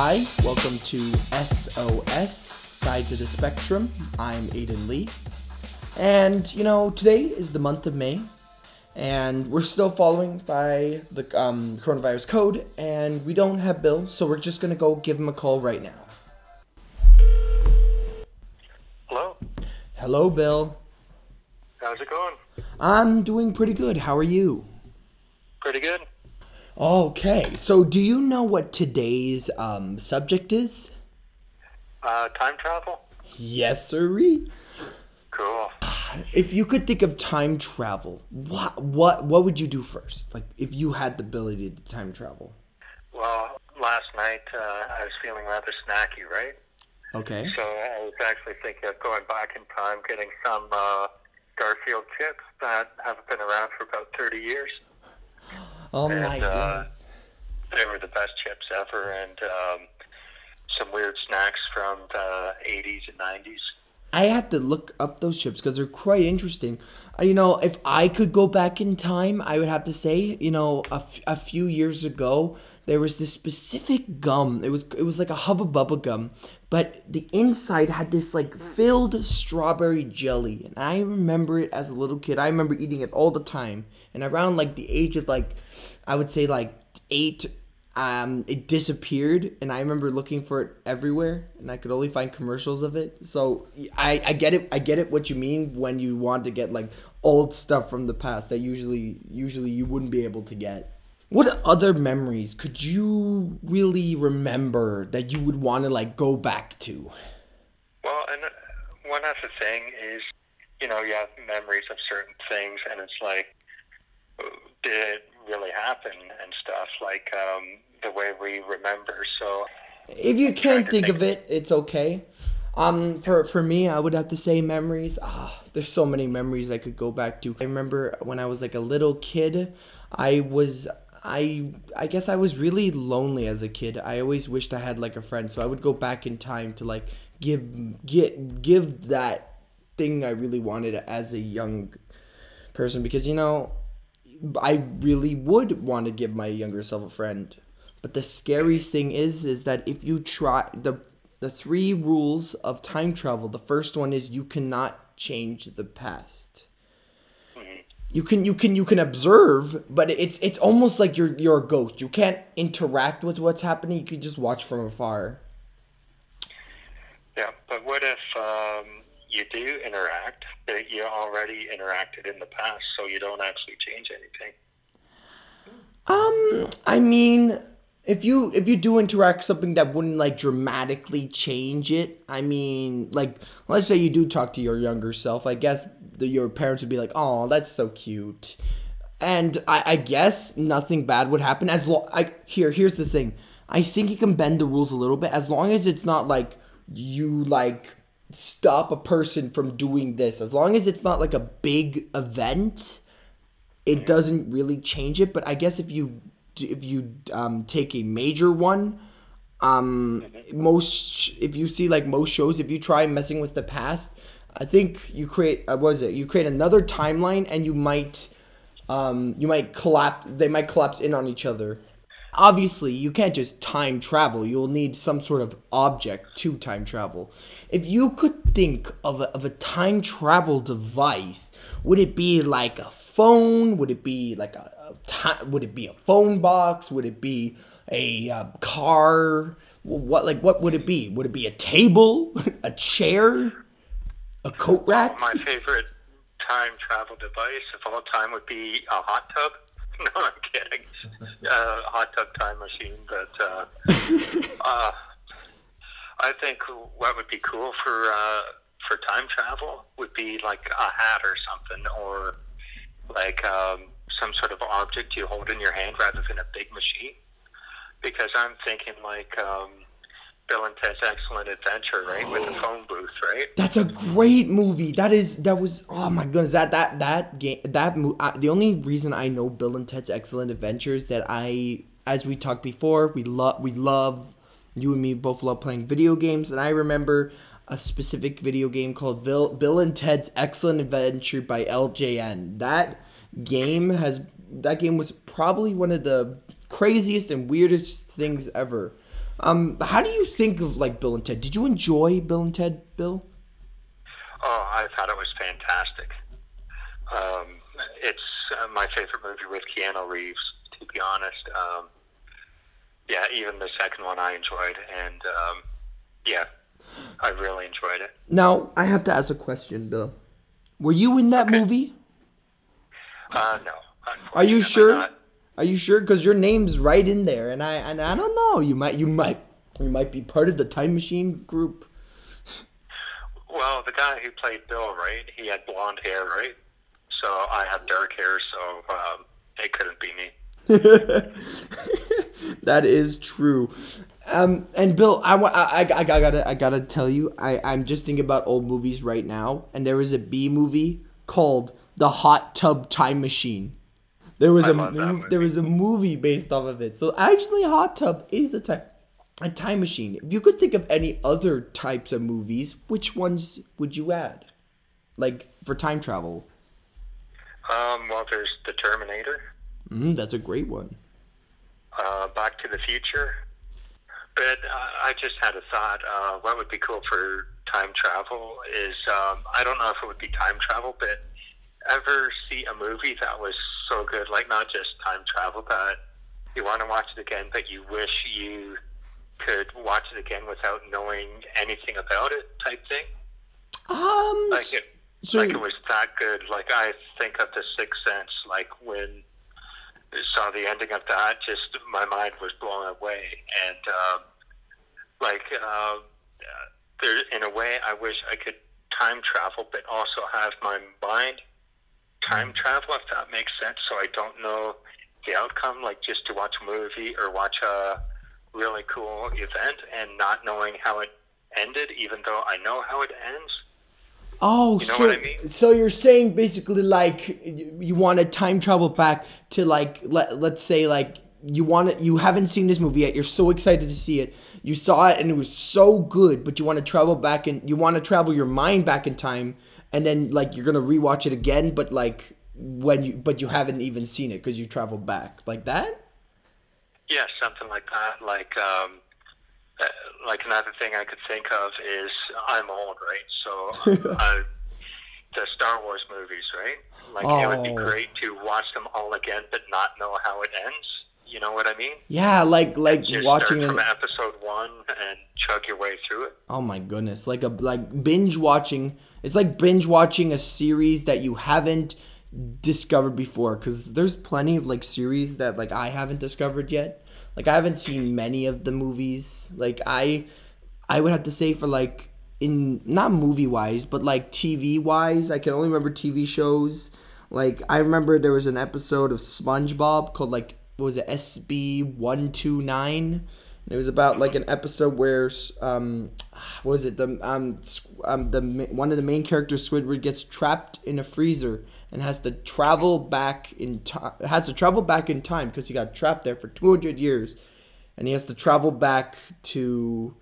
Hi, welcome to SOS, Sides of the Spectrum. I'm Aiden Lee. And, you know, today is the month of May, and we're still following by the um, coronavirus code, and we don't have Bill, so we're just gonna go give him a call right now. Hello. Hello, Bill. How's it going? I'm doing pretty good. How are you? Pretty good. Okay, so do you know what today's um, subject is? Uh, time travel? Yes, sirree. Cool. If you could think of time travel, what what what would you do first? Like if you had the ability to time travel. Well, last night uh, I was feeling rather snacky, right? Okay. So I was actually thinking of going back in time, getting some uh, Garfield chips that haven't been around for about 30 years. Oh And, my uh. They were the best chips ever, and um, some weird snacks from the 80s and 90s. I have to look up those chips because they're quite interesting. Uh, you know, if I could go back in time, I would have to say, you know, a, f- a few years ago, there was this specific gum. It was it was like a Hubba Bubba gum, but the inside had this like filled strawberry jelly, and I remember it as a little kid. I remember eating it all the time, and around like the age of like, I would say like eight um, it disappeared, and I remember looking for it everywhere, and I could only find commercials of it. So I, I get it. I get it. What you mean when you want to get like old stuff from the past that usually usually you wouldn't be able to get. What other memories could you really remember that you would want to like go back to? Well, and uh, one other thing is, you know, you have memories of certain things, and it's like, uh, did it really happen and stuff, like um, the way we remember. So, If you can't think think. of it, it's okay. Um, for for me, I would have to say memories. Ah, there's so many memories I could go back to. I remember when I was like a little kid, I was I I guess I was really lonely as a kid. I always wished I had like a friend, so I would go back in time to like give get give that thing I really wanted as a young person because you know I really would want to give my younger self a friend. But the scary thing is is that if you try the the three rules of time travel, the first one is you cannot change the past. You can you can you can observe, but it's it's almost like you're you're a ghost. You can't interact with what's happening. You can just watch from afar. yeah. But what if um, you do interact, that you already interacted in the past, so you don't actually change anything? Um, I mean, if you if you do interact something that wouldn't like dramatically change it, I mean, like let's say you do talk to your younger self, I guess the, your parents would be like, "Oh, that's so cute," and I, I guess nothing bad would happen as long. I here here's the thing, I think you can bend the rules a little bit as long as it's not like you like stop a person from doing this. As long as it's not like a big event it doesn't really change it. But I guess if you if you um, take a major one, um, most if you see like most shows, if you try messing with the past, I think you create uh, what is it? You create another timeline, and you might um, you might collapse. They might collapse in on each other. Obviously, you can't just time travel. You'll need some sort of object to time travel. If you could think of a, of a time travel device, would it be like a phone? Would it be like a, a ti- would it be a phone box? Would it be a uh, car? What like what would it be? Would it be a table, a chair, a coat rack? My favorite time travel device of all time would be a hot tub. No, I'm kidding. Uh, hot tub time machine, but uh, uh, I think what would be cool for uh, for time travel would be like a hat or something, or like um, some sort of object you hold in your hand rather than a big machine. Because I'm thinking like um, Bill and Ted's Excellent Adventure, right, with the phone booth, right? That's a great movie. That is that was oh my goodness that that that game that mo- uh, the only reason I know Bill and Ted's Excellent Adventures that I as we talked before we love we love you and me both love playing video games and I remember a specific video game called Bill, Bill and Ted's Excellent Adventure by LJN. That game has that game was probably one of the craziest and weirdest things ever. Um, how do you think of like Bill and Ted? Did you enjoy Bill and Ted, Bill? Oh, I thought it was fantastic. Um, it's uh, my favorite movie with Keanu Reeves, to be honest. Um, yeah, even the second one I enjoyed, and um, yeah, I really enjoyed it. Now I have to ask a question, Bill. Were you in that Okay. movie? Uh, no. Are you sure? not. Are you sure? Because your name's right in there, and I and I don't know. You might you might you might be part of the time machine group. Well, the guy who played Bill, right? He had blonde hair, right? So I have dark hair, so um, it couldn't be me. that is true. Um, and Bill, I, I, I, I gotta I gotta tell you, I I'm just thinking about old movies right now, and there was a B movie called The Hot Tub Time Machine. There was I a love that mov- movie. there was a movie based off of it. So actually, Hot Tub is a time a time machine. If you could think of any other types of movies, which ones would you add? Like for time travel. Um, well, there's The Terminator, Mm, that's a great one. uh, Back to the Future. But uh, I just had a thought. Uh, what would be cool for time travel is um, I don't know if it would be time travel, but ever see a movie that was so good, like not just time travel, but you want to watch it again, but you wish you could watch it again without knowing anything about it, type thing. Um, Like it, so like it was that good. Like I think of the Sixth Sense. Like when I saw the ending of that, just my mind was blown away. And um, like uh, there, in a way, I wish I could time travel, but also have my mind time mm-hmm. travel, if that makes sense. So I don't know the outcome. Like just to watch a movie or watch a really cool event and not knowing how it ended, even though I know how it ends. Oh, You know so what I mean? so you're saying basically like you, you want to time travel back to like let let's say like you want to you haven't seen this movie yet. You're so excited to see it. You saw it and it was so good, but you want to travel back and you want to travel your mind back in time, and then like you're gonna rewatch it again, but like when you but you haven't even seen it because you traveled back like that. Yeah, something like that. Like, um, uh, like another thing I could think of is I'm old, right? So uh, the Star Wars movies, right? Like it would be Oh. great to watch them all again, but not know how it ends. You know what I mean? Yeah, like like watching an, episode one and chug your way through it. Oh my goodness, like a like binge watching. It's like binge watching a series that you haven't discovered before cuz there's plenty of like series that like I haven't discovered yet. Like I haven't seen many of the movies. Like I I would have to say for like in not movie wise, but like TV wise, I can only remember TV shows. Like I remember there was an episode of SpongeBob called like what was it SB one two nine. It was about like an episode where um, what was it the um, um the one of the main characters Squidward gets trapped in a freezer and has to travel back in time has to travel back in time because he got trapped there for 200 years and he has to travel back to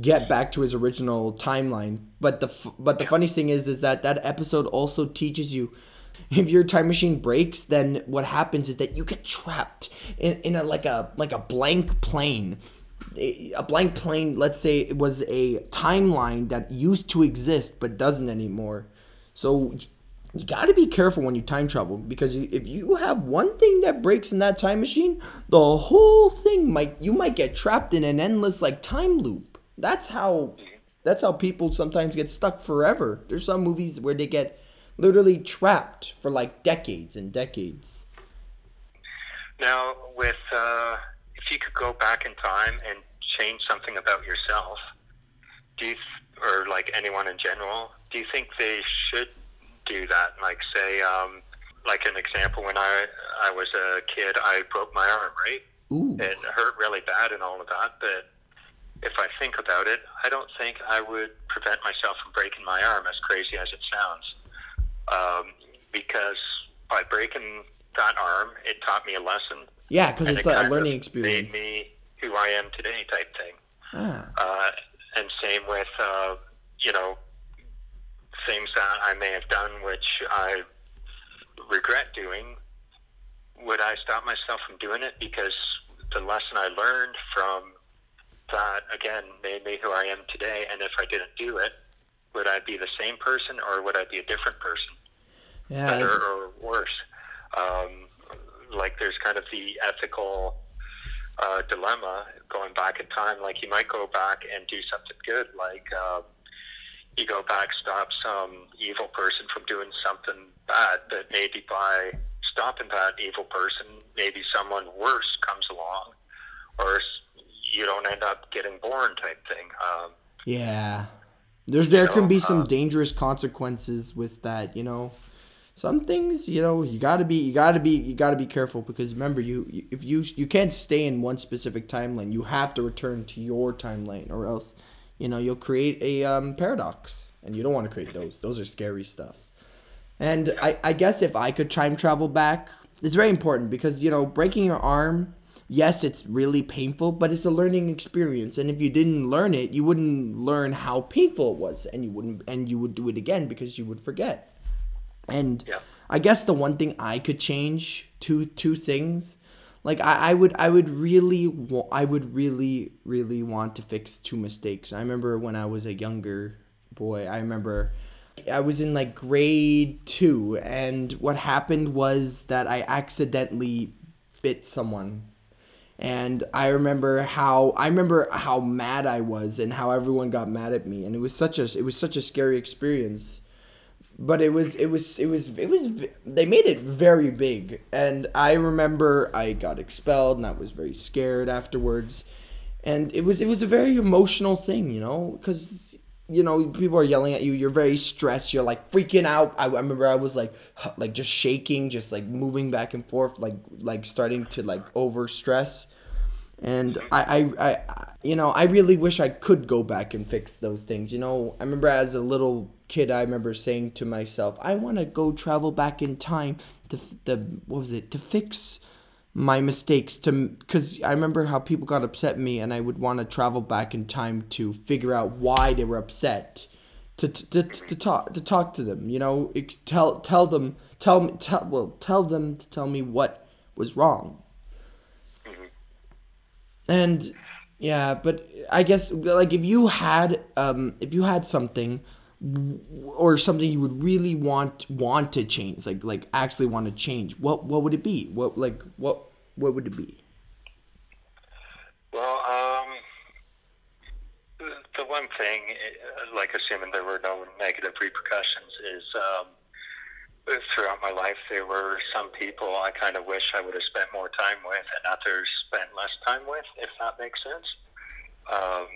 get back to his original timeline. But the but the funniest thing is is that that episode also teaches you if your time machine breaks, then what happens is that you get trapped in, in a like a like a blank plane. A blank plane, let's say it was a timeline that used to exist but doesn't anymore. So you got to be careful when you time travel because if you have one thing that breaks in that time machine, the whole thing might you might get trapped in an endless like time loop. That's how that's how people sometimes get stuck forever. There's some movies where they get literally trapped for like decades and decades. Now, with uh, if you could go back in time and change something about yourself, do you, or like anyone in general, do you think they should do that? Like, say, um, like an example, when I I was a kid, I broke my arm, right? Ooh. It hurt really bad and all of that, but if I think about it, I don't think I would prevent myself from breaking my arm, as crazy as it sounds. Um, because by breaking that arm, it taught me a lesson. Yeah, because it's it like a learning experience. Made me who I am today, type thing. Ah. Uh, and same with, uh, you know, things that I may have done which I regret doing. Would I stop myself from doing it because the lesson I learned from that again made me who I am today. And if I didn't do it, would I be the same person or would I be a different person? Yeah. Better or worse? Um, like there's kind of the ethical uh, dilemma going back in time. Like you might go back and do something good, like um, you go back, stop some evil person from doing something bad, but maybe by stopping that evil person, maybe someone worse comes along, or you don't end up getting born type thing. Um, Yeah. There's there can know, be some uh, dangerous consequences with that, you know. Some things, you know, you got to be you got to be you got to be careful because remember you you- if you you can't stay in one specific timeline. You have to return to your timeline or else, you know, you'll create a um, paradox and you don't want to create those. Those are scary stuff. And I, I guess if I could time travel back, it's very important because, you know, breaking your arm, yes, it's really painful, but it's a learning experience. And if you didn't learn it, you wouldn't learn how painful it was and you wouldn't and you would do it again because you would forget. And Yeah. I guess the one thing I could change two two things, like I, I would I would really wa- I would really really want to fix two mistakes. I remember when I was a younger boy. I remember I was in like grade two, and what happened was that I accidentally bit someone and I remember how I remember how mad I was and how everyone got mad at me and it was such a it was such a scary experience but it was it was it was it was they made it very big. And I remember I got expelled and I was very scared afterwards. And it was it was a very emotional thing you know cuz you know people are yelling at you you're very stressed you're like freaking out. I, I remember I was like like just shaking just like moving back and forth like like starting to like over stress and I, I, I, you know, I really wish I could go back and fix those things. You know, I remember as a little kid, I remember saying to myself, I want to go travel back in time to the what was it to fix my mistakes to because I remember how people got upset me, and I would want to travel back in time to figure out why they were upset. To, to, to, to talk to talk to them, you know, tell tell them tell me tell well tell them to tell me what was wrong and yeah but i guess like if you had um if you had something or something you would really want want to change like like actually want to change what what would it be? What like what what would it be? Well, um, the- one thing, uh, like assuming there were no negative repercussions, is um, my life there were some people I kind of wish I would have spent more time with, and others spent less time with, if that makes sense. Um,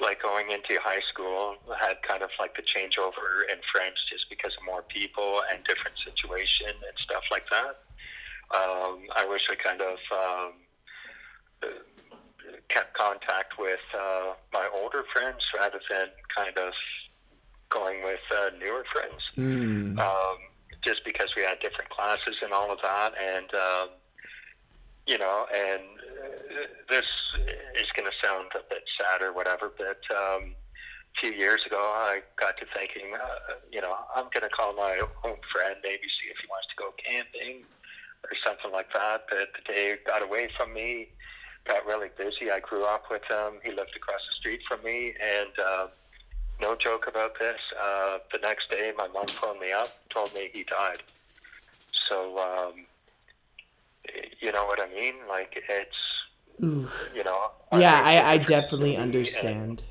like going into high school, I had kind of like the changeover in friends just because of more people and different situation and stuff like that. Um, I wish I kind of um, kept contact with uh, my older friends rather than kind of going with uh, newer friends. mm. Um, just because we had different classes and all of that, and um, you know, and uh, this is going to sound a bit sad or whatever, but um, a few years ago, I got to thinking, uh, you know, I'm going to call my own friend, maybe see if he wants to go camping or something like that. But the day got away from me, got really busy. I grew up with him. He lived across the street from me, and uh, no joke about this. Uh, the next day, my mom phoned me up, told me he died. So, um, you know what I mean? Like it's, Ooh. you know. yeah i i definitely decisions and, understand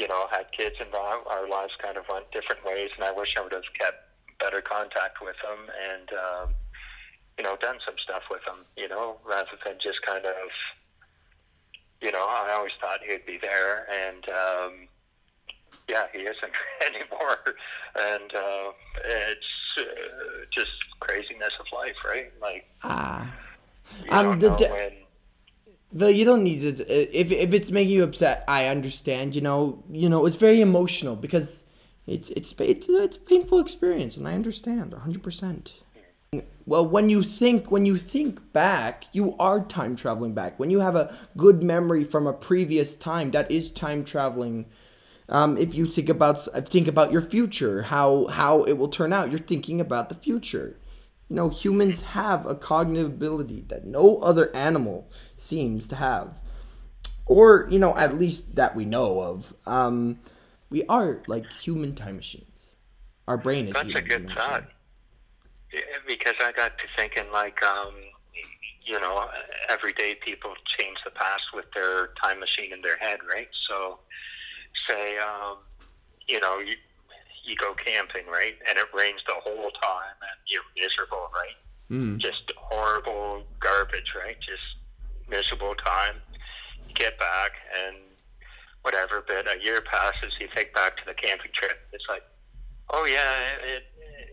you know, had kids and our, our lives kind of went different ways, and I wish I would have kept better contact with them and, um, you know, done some stuff with them, you know, rather than just kind of, you know, I always thought he'd be there, and, um, yeah, he isn't anymore. And uh, it's uh, just craziness of life, right? Like, ah Um, the know when. You don't need to. If if it's making you upset, I understand. You know, you know, it's very emotional because it's it's it's, it's a painful experience, and I understand hundred percent. Well, when you think when you think back, you are time traveling back. When you have a good memory from a previous time, that is time traveling. Um, if you think about think about your future, how how it will turn out, you're thinking about the future. You know, humans have a cognitive ability that no other animal seems to have. or you know, at least that we know of. Um, we are like human time machines. Our brain is. That's a good thought. machine. Yeah, Because I got to thinking, like, um, you know, everyday people change the past with their time machine in their head, right? So, say, um, you know, you, you go camping, right, and it rains the whole time, and you're miserable, right? Mm. Just horrible garbage, right? Just miserable time. You get back, and whatever, but a year passes, you think back to the camping trip. It's like, oh yeah, it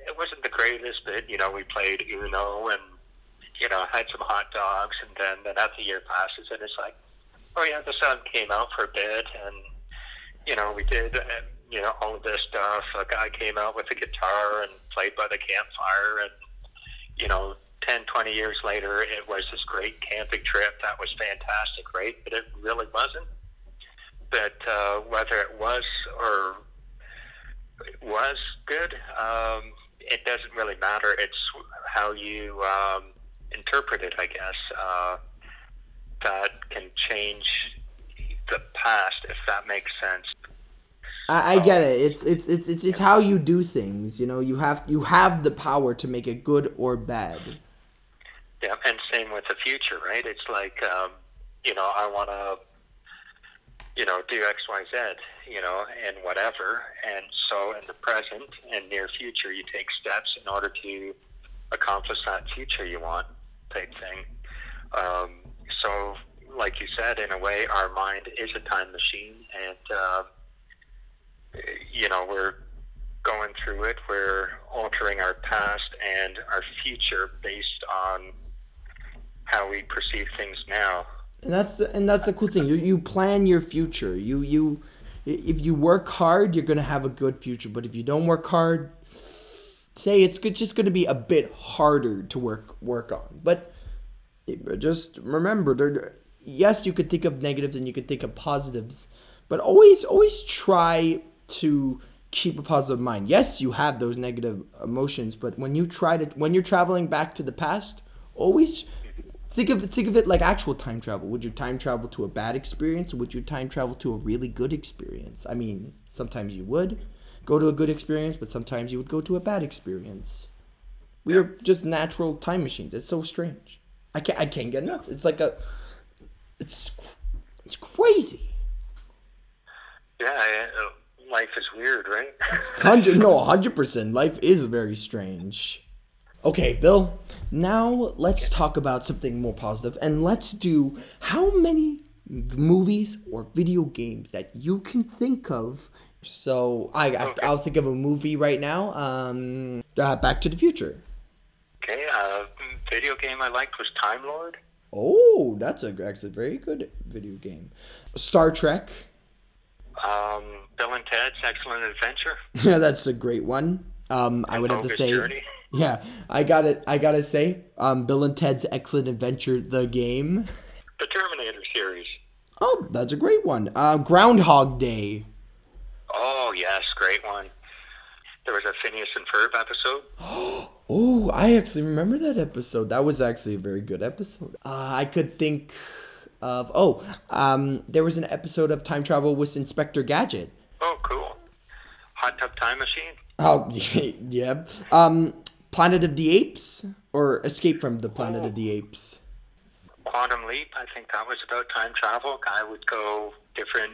it wasn't the greatest, but you know we played Uno and you know had some hot dogs, and then then after the year passes, and it's like, oh yeah, the sun came out for a bit, and you know we did uh, you know all of this stuff. A guy came out with a guitar and played by the campfire, and you know. 10, 20 years later, it was this great camping trip. That was fantastic, right? But it really wasn't but uh, whether it was or it was good, um, it doesn't really matter. It's how you um, interpret it, I guess, uh, that can change the past, if that makes sense. I, I get it. It's it's it's it's it's how you do things. You know, you have you have the power to make it good or bad. Yeah, and same with the future, right? It's like, um, you know, I want to, you know, do X, Y, Z, you know, and whatever. And so in the present and near future, you take steps in order to accomplish that future you want type thing. Um, so, like you said, in a way, our mind is a time machine, and uh, you know, we're going through it. We're altering our past and our future based on how we perceive things now. And that's the and that's the cool thing. You you plan your future. You you if you work hard, you're gonna have a good future. But if you don't work hard, say it's just gonna be a bit harder to work work on. But just remember, there. Yes, you could think of negatives and you could think of positives, but always always try to keep a positive mind. Yes, you have those negative emotions, but when you try to when you're traveling back to the past, always think of think of it like actual time travel. Would you time travel to a bad experience would you time travel to a really good experience? I mean, sometimes you would go to a good experience, but sometimes you would go to a bad experience. We are just natural time machines. It's so strange. I can't I can't get enough. It's like a it's it's crazy. Yeah, I- uh, life is weird, right? Hundred no, hundred percent. Life is very strange. Okay, Bill. Now let's talk about something more positive, and let's do how many movies or video games that you can think of. So I, I Okay. I'll think of a movie right now. Um, uh, Back to the Future. okay, uh, video game I liked was Time Lord. Oh, that's a that's a very good video game. Star Trek. Um, Bill and Ted's Excellent Adventure. Yeah, that's a great one. Um, I would have to say. Journey. Yeah, I got it. I gotta say, um, Bill and Ted's Excellent Adventure, the game. The Terminator series. Oh, that's a great one. Uh, Groundhog Day. Oh, yes, great one. There was a Phineas and Ferb episode. Oh, I actually remember that episode. That was actually a very good episode. Uh, I could think of oh, um, there was an episode of Time Travel with Inspector Gadget. Oh, cool. Hot Tub Time Machine. Oh, yeah. Um, Planet of the Apes or Escape from the Planet of the Apes. Quantum Leap, I think that was about time travel. Guy would go different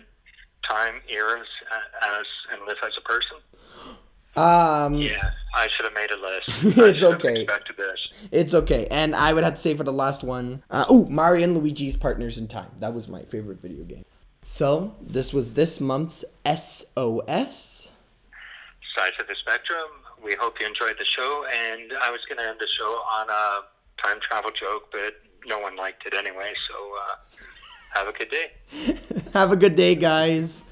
time eras uh, as and live as a person. Um, Yeah, I should have made a list. It's I should have okay. This. It's okay. And I would have to say for the last one, uh, oh, Mario and Luigi's Partners in Time. That was my favorite video game. So, this was this month's SOS. Sides of the spectrum. We hope you enjoyed the show, and I was going to end the show on a time travel joke, but no one liked it anyway. So uh, have a good day. Have a good day, guys.